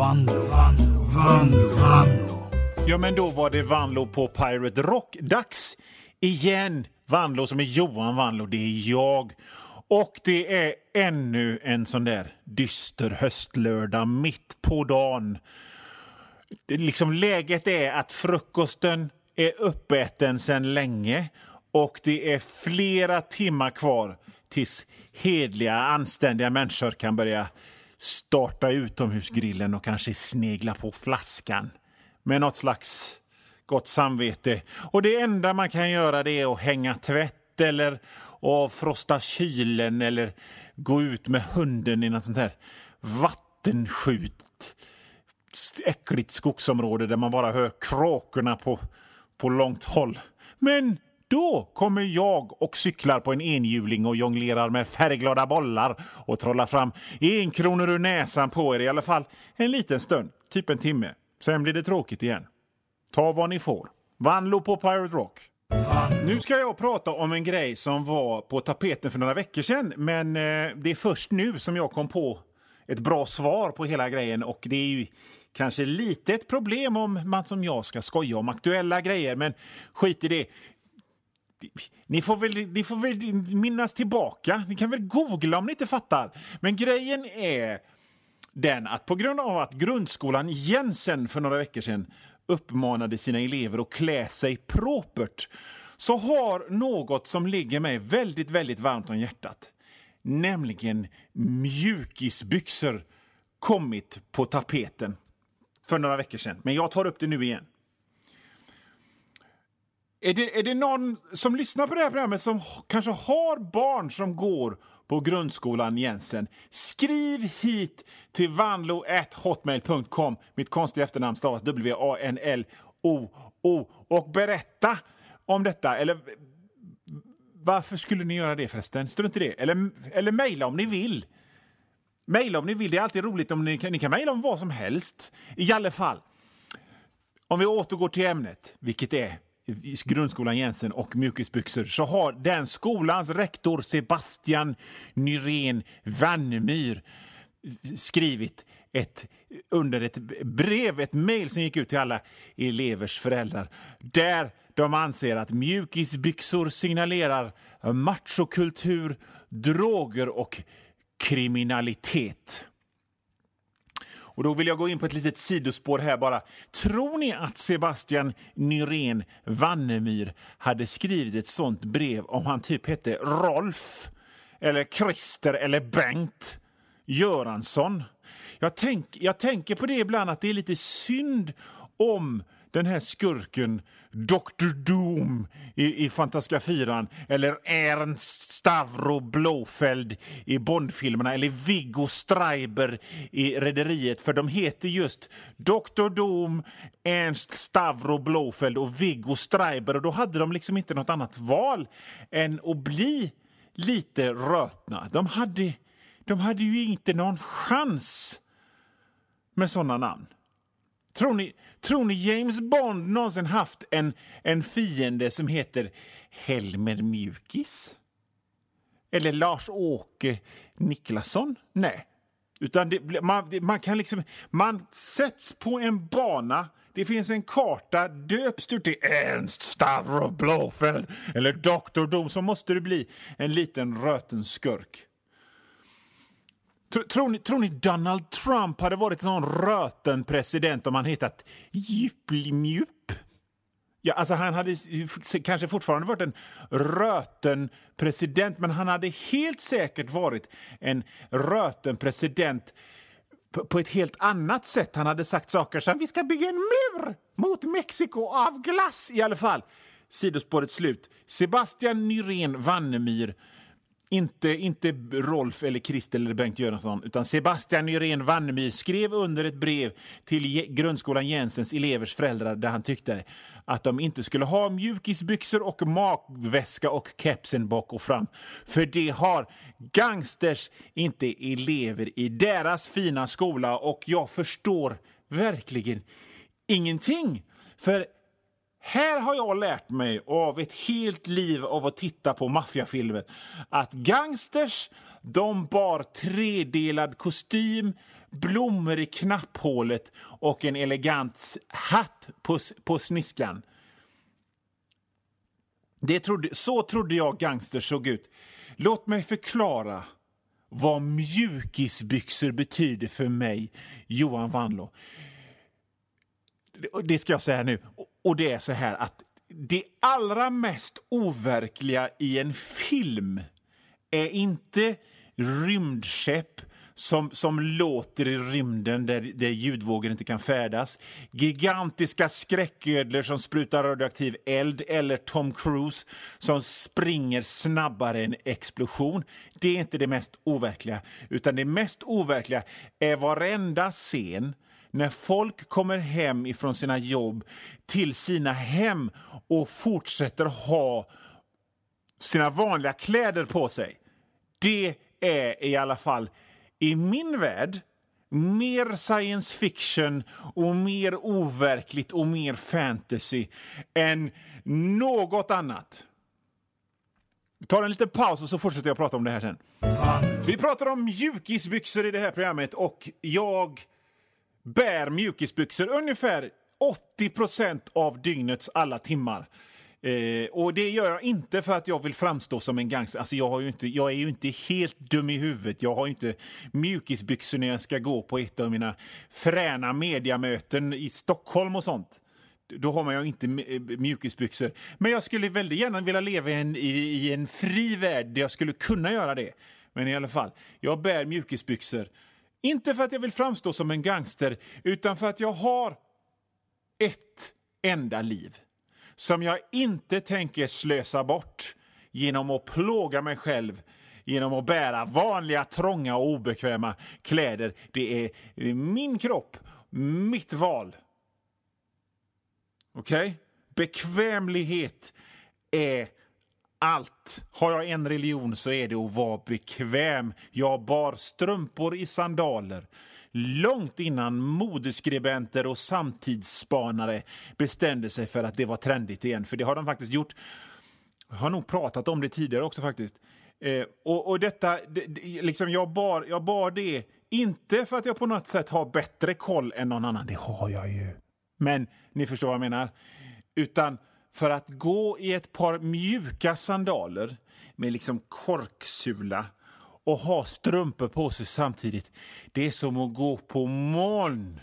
Vanlo, Vanlo, Vanlo, Vanlo. Ja, men då var det Vanlo på Pirate Rock-dags igen. Vanlo som är Johan Vanlo, det är jag. Och det är ännu en sån där dyster höstlördag mitt på dagen. Det, liksom, läget är att frukosten är uppäten sedan länge och det är flera timmar kvar tills hedliga, anständiga människor kan börja starta utomhusgrillen och kanske snegla på flaskan med något slags gott samvete. Och det enda man kan göra det är att hänga tvätt eller avfrosta kylen eller gå ut med hunden i något sånt här vattenskjut äckligt skogsområde där man bara hör kråkorna på, på långt håll. Men då kommer jag och cyklar på en enhjuling och jonglerar med färgglada bollar och trollar fram en kronor ur näsan på er i alla fall en liten stund, typ en timme. Sen blir det tråkigt igen. Ta vad ni får. Vanlo på Pirate Rock. Nu ska jag prata om en grej som var på tapeten för några veckor sedan men eh, det är först nu som jag kom på ett bra svar på hela grejen och det är ju kanske lite ett problem om man som jag ska skoja om aktuella grejer men skit i det. Ni får, väl, ni får väl minnas tillbaka. Ni kan väl googla om ni inte fattar. Men grejen är den att på grund av att grundskolan Jensen för några veckor sedan uppmanade sina elever att klä sig propert så har något som ligger mig väldigt, väldigt varmt om hjärtat, nämligen mjukisbyxor, kommit på tapeten för några veckor sedan. Men jag tar upp det nu igen. Är det, är det någon som lyssnar på det här programmet som kanske har barn som går på grundskolan Jensen? Skriv hit till vanlo.hotmail.com. Mitt konstiga efternamn stavas W-A-N-L-O-O. Och berätta om detta. Eller varför skulle ni göra det förresten? Strunt i det. Eller, eller mejla om ni vill. Mejla om ni vill. Det är alltid roligt om ni kan, ni kan mejla om vad som helst. I alla fall. Om vi återgår till ämnet, vilket är grundskolan Jensen och mjukisbyxor så har den skolans rektor Sebastian Nyrén Vannemyr skrivit ett, under ett brev, ett mejl som gick ut till alla elevers föräldrar där de anser att mjukisbyxor signalerar machokultur, droger och kriminalitet. Och då vill jag gå in på ett litet sidospår här bara. Tror ni att Sebastian Nyrén Vannemyr hade skrivit ett sånt brev om han typ hette Rolf eller Christer eller Bengt Göransson? Jag, tänk, jag tänker på det ibland att det är lite synd om den här skurken Dr Doom i, i Fantastiska fyran eller Ernst Stavro Blofeld i Bondfilmerna eller Viggo Streiber i Rederiet för de heter just Dr Doom, Ernst Stavro Blofeld och Viggo Streiber och då hade de liksom inte något annat val än att bli lite rötna. De hade, de hade ju inte någon chans med såna namn. Tror ni, tror ni James Bond någonsin haft en, en fiende som heter Helmer Mjukis? Eller Lars-Åke Niklasson? Nej. Utan det, man, man, kan liksom, man sätts på en bana det finns en karta. Döps du till Ernst Stavro Blåfeld eller Dr. Doom så måste du bli en liten röten skurk. Tror, ni, tror ni Donald Trump hade varit en sån röten president om han hetat Jypplimjupp? Ja, alltså han hade kanske fortfarande varit en röten president men han hade helt säkert varit en röten president på ett helt annat sätt. Han hade sagt saker som vi ska bygga en mur mot Mexiko av glass i alla fall. Sidospåret slut. Sebastian Nyrén Vannemyr inte, inte Rolf, eller Christer eller Bengt Göransson utan Sebastian Nyrén Vannemyr skrev under ett brev till grundskolan Jensens elevers föräldrar där han tyckte att de inte skulle ha mjukisbyxor och magväska och kepsen bak och fram. För det har gangsters inte elever i deras fina skola och jag förstår verkligen ingenting. För här har jag lärt mig av ett helt liv av att titta på maffiafilmer att gangsters De bar tredelad kostym, blommor i knapphålet och en elegant hatt på, på sniskan. Det trodde, så trodde jag gangsters såg ut. Låt mig förklara vad mjukisbyxor betyder för mig, Johan Wanlo. Det ska jag säga nu. Och det är så här att det allra mest overkliga i en film är inte rymdskepp som, som låter i rymden där, där ljudvågor inte kan färdas. Gigantiska skräcködlor som sprutar radioaktiv eld eller Tom Cruise som springer snabbare än explosion. Det är inte det mest overkliga, utan det mest overkliga är varenda scen när folk kommer hem ifrån sina jobb till sina hem och fortsätter ha sina vanliga kläder på sig. Det är i alla fall i min värld mer science fiction och mer overkligt och mer fantasy än något annat. Vi tar en liten paus och så fortsätter jag prata om det här sen. Vi pratar om mjukisbyxor i det här programmet och jag bär mjukisbyxor ungefär 80% av dygnets alla timmar. Eh, och det gör jag inte för att jag vill framstå som en gangster. Alltså jag, har ju inte, jag är ju inte helt dum i huvudet. Jag har ju inte mjukisbyxor när jag ska gå på ett av mina fräna mediamöten i Stockholm och sånt. Då har man ju inte eh, mjukisbyxor. Men jag skulle väldigt gärna vilja leva i en, i, i en fri värld där jag skulle kunna göra det. Men i alla fall, jag bär mjukisbyxor. Inte för att jag vill framstå som en gangster, utan för att jag har ett enda liv som jag inte tänker slösa bort genom att plåga mig själv genom att bära vanliga, trånga och obekväma kläder. Det är min kropp, mitt val. Okej? Okay? Bekvämlighet är allt. Har jag en religion så är det att vara bekväm. Jag bar strumpor i sandaler långt innan modeskribenter och samtidsspanare bestämde sig för att det var trendigt igen. För det har de faktiskt gjort. Jag har nog pratat om det tidigare också faktiskt. Eh, och, och, detta, det, liksom jag, bar, jag bar det inte för att jag på något sätt har bättre koll än någon annan. Det har jag ju. Men ni förstår vad jag menar. Utan för att gå i ett par mjuka sandaler med liksom korksula och ha strumpor på sig samtidigt. Det är som att gå på moln.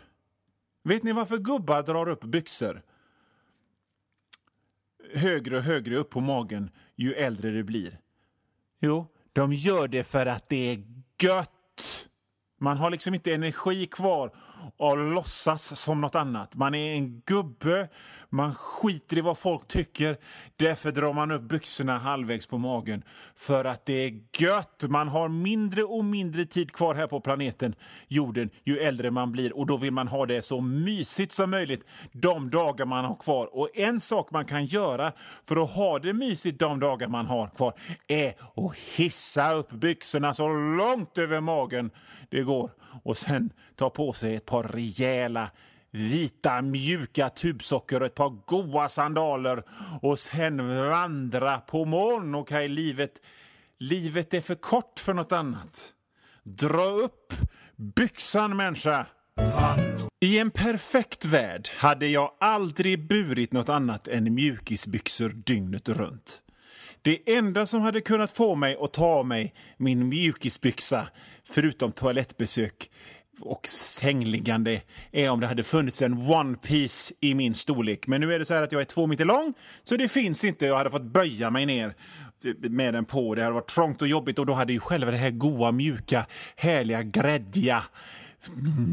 Vet ni varför gubbar drar upp byxor? Högre och högre upp på magen ju äldre det blir. Jo, de gör det för att det är gött. Man har liksom inte energi kvar att låtsas som något annat. Man är en gubbe, man skiter i vad folk tycker. Därför drar man upp byxorna halvvägs på magen. För att det är gött! Man har mindre och mindre tid kvar här på planeten jorden ju äldre man blir. Och då vill man ha det så mysigt som möjligt de dagar man har kvar. Och en sak man kan göra för att ha det mysigt de dagar man har kvar är att hissa upp byxorna så långt över magen det går. Och sen ta på sig ett par rejäla vita mjuka tubsocker och ett par goa sandaler och sen vandra på moln. Okej, okay, livet, livet är för kort för något annat. Dra upp byxan, människa! I en perfekt värld hade jag aldrig burit något annat än mjukisbyxor dygnet runt. Det enda som hade kunnat få mig att ta av mig min mjukisbyxa, förutom toalettbesök, och sängliggande är om det hade funnits en One Piece i min storlek. Men nu är det så här att jag är två meter lång, så det finns inte. Jag hade fått böja mig ner med den på. Det hade varit trångt och jobbigt och då hade ju själva det här goa, mjuka, härliga, gräddiga,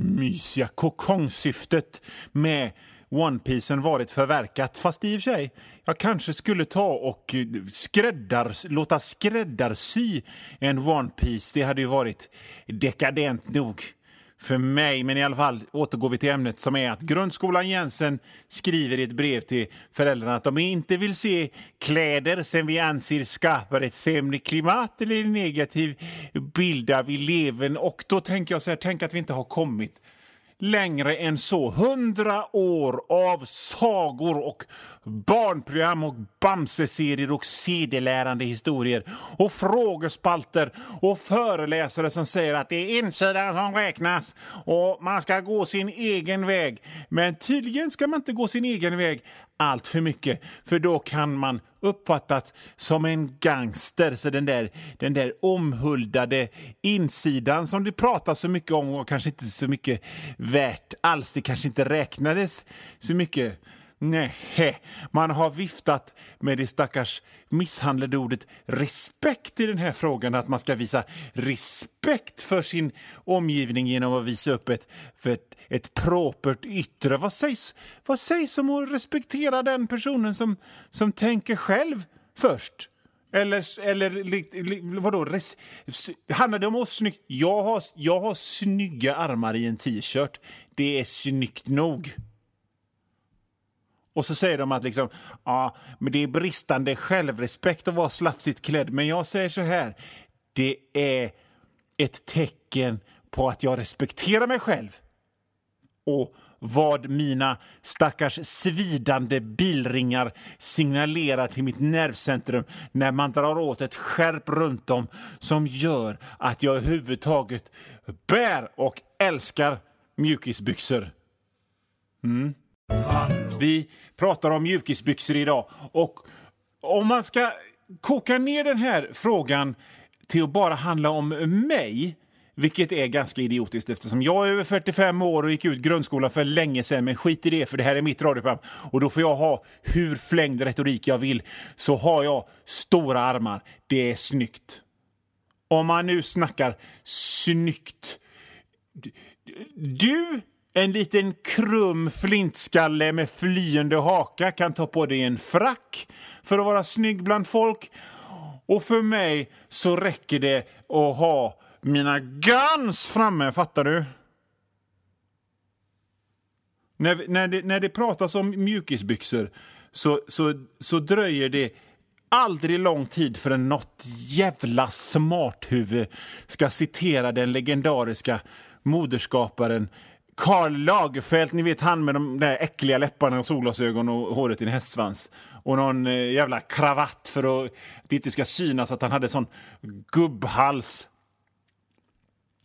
mysiga kokongsyftet med One Piecen varit förverkat. Fast i och för sig, jag kanske skulle ta och eh, skräddar, låta skräddarsy en One Piece. Det hade ju varit dekadent nog för mig. Men i alla fall återgår vi till ämnet som är att grundskolan Jensen skriver i ett brev till föräldrarna att de inte vill se kläder som vi anser skapar ett sämre klimat eller en negativ bild av eleven. Och då tänker jag så här, tänk att vi inte har kommit längre än så. Hundra år av sagor och barnprogram och Bamse-serier och sedelärande historier och frågespalter och föreläsare som säger att det är insidan som räknas och man ska gå sin egen väg. Men tydligen ska man inte gå sin egen väg allt för mycket, för då kan man uppfattas som en gangster. Så den där, den där omhuldade insidan som det pratas så mycket om och kanske inte så mycket värt alls. Det kanske inte räknades så mycket. Nej, man har viftat med det stackars misshandlade ordet respekt i den här frågan. Att man ska visa respekt för sin omgivning genom att visa upp ett, för ett, ett propert yttre. Vad sägs, vad sägs om att respektera den personen som, som tänker själv först? Eller, eller vadå? Res, handlar det om att snygg... Jag har, jag har snygga armar i en t-shirt. Det är snyggt nog. Och så säger de att liksom, ja, men det är bristande självrespekt att vara slafsigt klädd. Men jag säger så här, det är ett tecken på att jag respekterar mig själv. Och vad mina stackars svidande bilringar signalerar till mitt nervcentrum när man drar åt ett skärp runt om som gör att jag överhuvudtaget bär och älskar mjukisbyxor. Mm. Vi pratar om mjukisbyxor idag. Och om man ska koka ner den här frågan till att bara handla om mig vilket är ganska idiotiskt eftersom jag är över 45 år och gick ut grundskolan för länge sedan. Men skit i det, för det här är mitt radioprogram. Och då får jag ha hur flängd retorik jag vill. Så har jag stora armar. Det är snyggt. Om man nu snackar snyggt. Du en liten krum flintskalle med flyende haka kan ta på dig en frack för att vara snygg bland folk. Och för mig så räcker det att ha mina guns framme, fattar du? När, när, det, när det pratas om mjukisbyxor så, så, så dröjer det aldrig lång tid förrän något jävla smarthuvud ska citera den legendariska moderskaparen Karl Lagerfeld, ni vet han med de där äckliga läpparna och solglasögon och håret i en hästsvans. Och någon eh, jävla kravatt för att det inte ska synas att han hade sån gubbhals.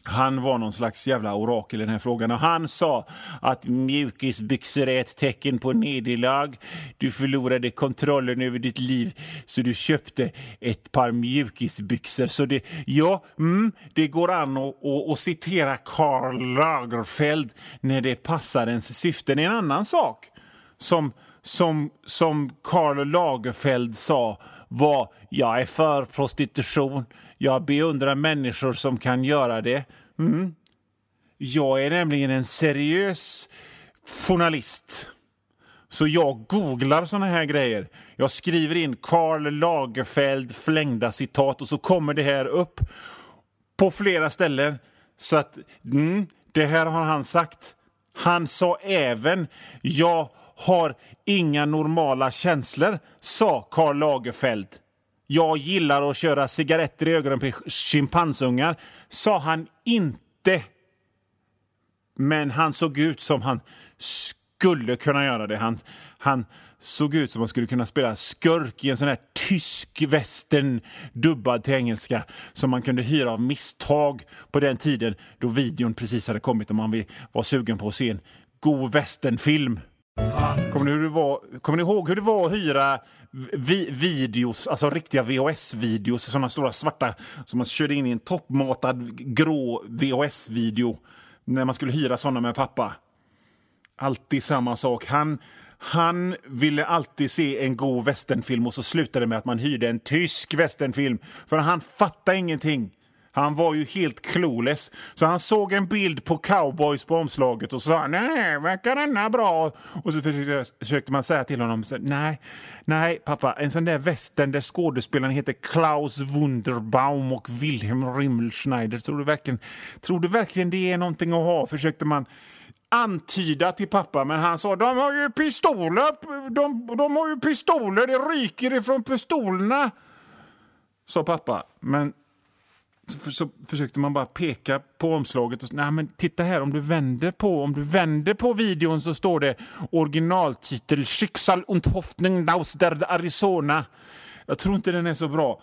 Han var någon slags jävla orakel i den här frågan och han sa att mjukisbyxor är ett tecken på nederlag. Du förlorade kontrollen över ditt liv så du köpte ett par mjukisbyxor. Så det, ja, mm, det går an att, att, att citera Karl Lagerfeld när det passar ens syften. En annan sak som, som, som Karl Lagerfeld sa var jag är för prostitution. Jag beundrar människor som kan göra det. Mm. Jag är nämligen en seriös journalist. Så jag googlar såna här grejer. Jag skriver in Karl Lagerfeld flängda citat och så kommer det här upp på flera ställen. Så att mm, det här har han sagt. Han sa även jag har inga normala känslor, sa Karl Lagerfeld. Jag gillar att köra cigaretter i ögonen på schimpansungar, sa han inte. Men han såg ut som han skulle kunna göra det. Han, han såg ut som han skulle kunna spela skurk i en sån här tysk western dubbad till engelska som man kunde hyra av misstag på den tiden då videon precis hade kommit och man var sugen på att se en god westernfilm. Kommer ni, hur det var, kommer ni ihåg hur det var att hyra vi, videos, alltså riktiga VHS-videos, sådana stora svarta som man körde in i en toppmatad grå VHS-video när man skulle hyra sådana med pappa. Alltid samma sak. Han, han ville alltid se en god västernfilm och så slutade det med att man hyrde en tysk västernfilm, för han fattade ingenting. Han var ju helt clueless. Så han såg en bild på cowboys på omslaget och sa nej, verkar denna bra? Och så försökte, försökte man säga till honom nej, nej pappa, en sån där västern där skådespelaren heter Klaus Wunderbaum och Wilhelm Rimmelschneider. Tror du verkligen, tror du verkligen det är någonting att ha? Försökte man antyda till pappa, men han sa de har ju pistoler, de, de har ju pistoler, det ryker ifrån pistolerna. Sa pappa, men så, försökte man bara peka på omslaget och nej men titta här om du vänder på om du vänder på videon så står det originaltitel Schicksal und Hoffnung aus der Arizona. Jag tror inte den är så bra.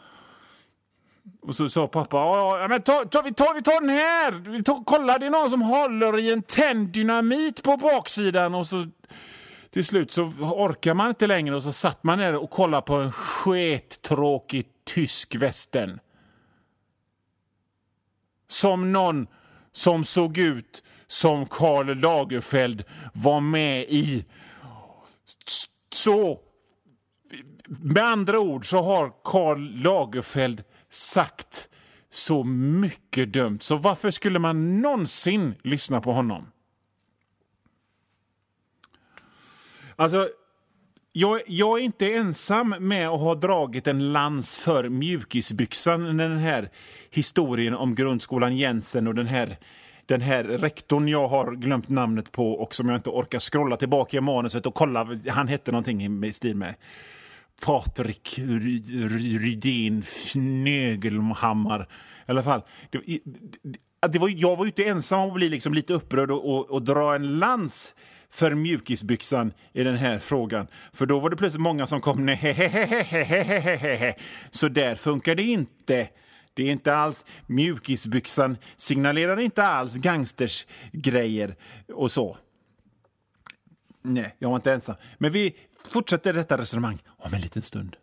Och så sa pappa, ja, men ta, ta, vi, tar, vi tar den här! Vi tar, kolla, det är någon som håller i en tänddynamit på baksidan. Och så till slut så orkar man inte längre och så satt man där och kollade på en skettråkig tysk västern. Som någon som såg ut som Karl Lagerfeld var med i. Så, med andra ord så har Karl Lagerfeld sagt så mycket dumt. Så varför skulle man någonsin lyssna på honom? Alltså, jag, jag, är inte ensam med att ha dragit en lans för mjukisbyxan den här historien om grundskolan Jensen och den här, den här rektorn jag har glömt namnet på och som jag inte orkar scrolla tillbaka i manuset och kolla. Han hette någonting i stil med Patrik Rydén Fnögelhammar. I alla fall. Det, det var, jag var inte ensam om att bli liksom lite upprörd och, och, och dra en lans för mjukisbyxan i den här frågan. För då var det plötsligt många som kom nej, så där funkar det inte. Det är inte alls mjukisbyxan signalerar inte alls gangsters grejer och så. Nej, jag var inte ensam. Men vi fortsätter detta resonemang om en liten stund.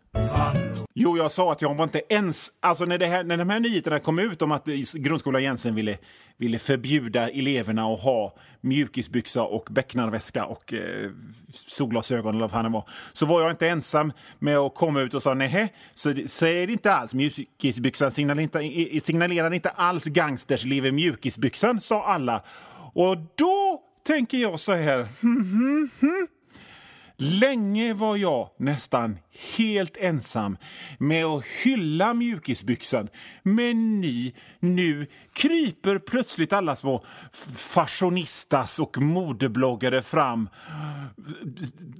Jo, jag sa att jag var inte ens... Alltså när, det här, när de här nyheterna kom ut om att grundskolan Jensen ville, ville förbjuda eleverna att ha mjukisbyxa och becknarväska och eh, solglasögon eller vad fan det var, så var jag inte ensam med att komma ut och säga nej, så, så är det inte alls. Mjukisbyxan signalerar inte, signalerar inte alls gangsters lever mjukisbyxan, sa alla. Och då tänker jag så här, hmm, hmm, hmm. Länge var jag nästan helt ensam med att hylla mjukisbyxan. Men ni, nu kryper plötsligt alla små fashionistas och modebloggare fram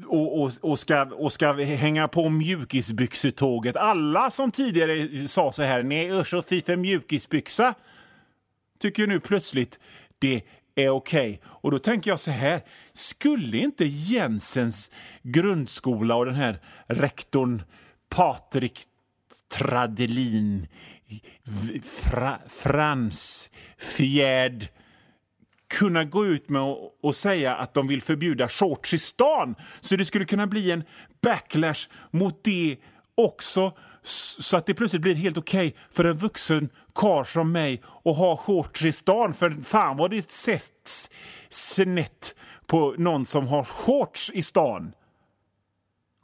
och, och, och, ska, och ska hänga på mjukisbyxetåget. Alla som tidigare sa så här, nej usch och fy för mjukisbyxa, tycker nu plötsligt det är okej. Okay. Och då tänker jag så här, skulle inte Jensens grundskola och den här rektorn Patrik Tradelin Fra, Frans Fjärd kunna gå ut med och, och, säga att de vill förbjuda shorts i stan. Så det skulle kunna bli en backlash mot det också så att det plötsligt blir helt okej okay för en vuxen karl som mig och ha shorts i stan. För fan vad det sätts snett på någon som har shorts i stan.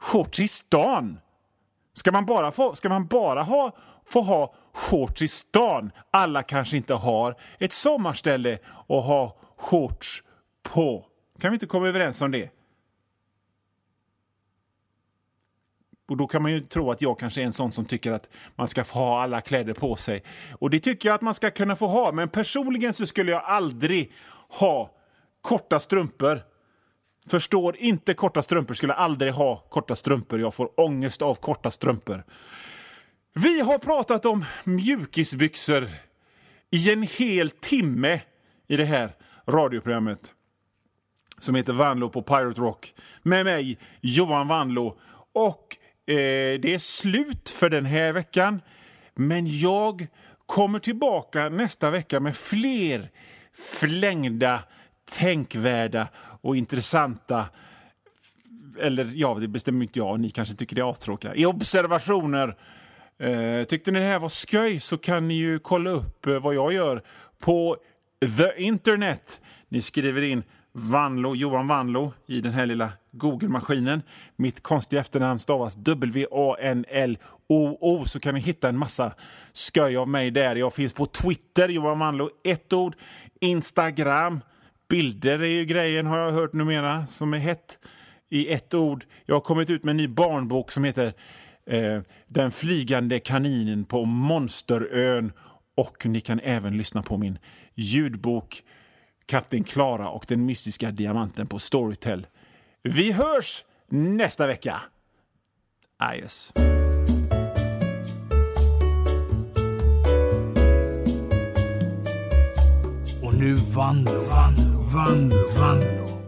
Shorts i stan? Ska man bara få, ska man bara ha, få ha shorts i stan? Alla kanske inte har ett sommarställe att ha shorts på. Kan vi inte komma överens om det? Och då kan man ju tro att jag kanske är en sån som tycker att man ska få ha alla kläder på sig. Och det tycker jag att man ska kunna få ha, men personligen så skulle jag aldrig ha korta strumpor. Förstår inte korta strumpor, skulle aldrig ha korta strumpor. Jag får ångest av korta strumpor. Vi har pratat om mjukisbyxor i en hel timme i det här radioprogrammet som heter Vanlo på Pirate Rock med mig, Johan Vanlo. Och Eh, det är slut för den här veckan. Men jag kommer tillbaka nästa vecka med fler flängda, tänkvärda och intressanta eller ja, det bestämmer inte jag. Ni kanske tycker det är astråkiga. I observationer. Eh, tyckte ni det här var skoj så kan ni ju kolla upp eh, vad jag gör på the internet. Ni skriver in Vanlo, Johan Vanlo i den här lilla Google-maskinen. Mitt konstiga efternamn stavas W-A-N-L-O-O så kan ni hitta en massa sköj av mig där. Jag finns på Twitter, Johan Vanlo, ett ord. Instagram, bilder är ju grejen har jag hört numera som är hett i ett ord. Jag har kommit ut med en ny barnbok som heter eh, Den flygande kaninen på Monsterön och ni kan även lyssna på min ljudbok Kapten Klara och den mystiska diamanten på Storytel. Vi hörs nästa vecka! Ah, Ajöss. Och nu vann, Vanlo, vann, Vanlo.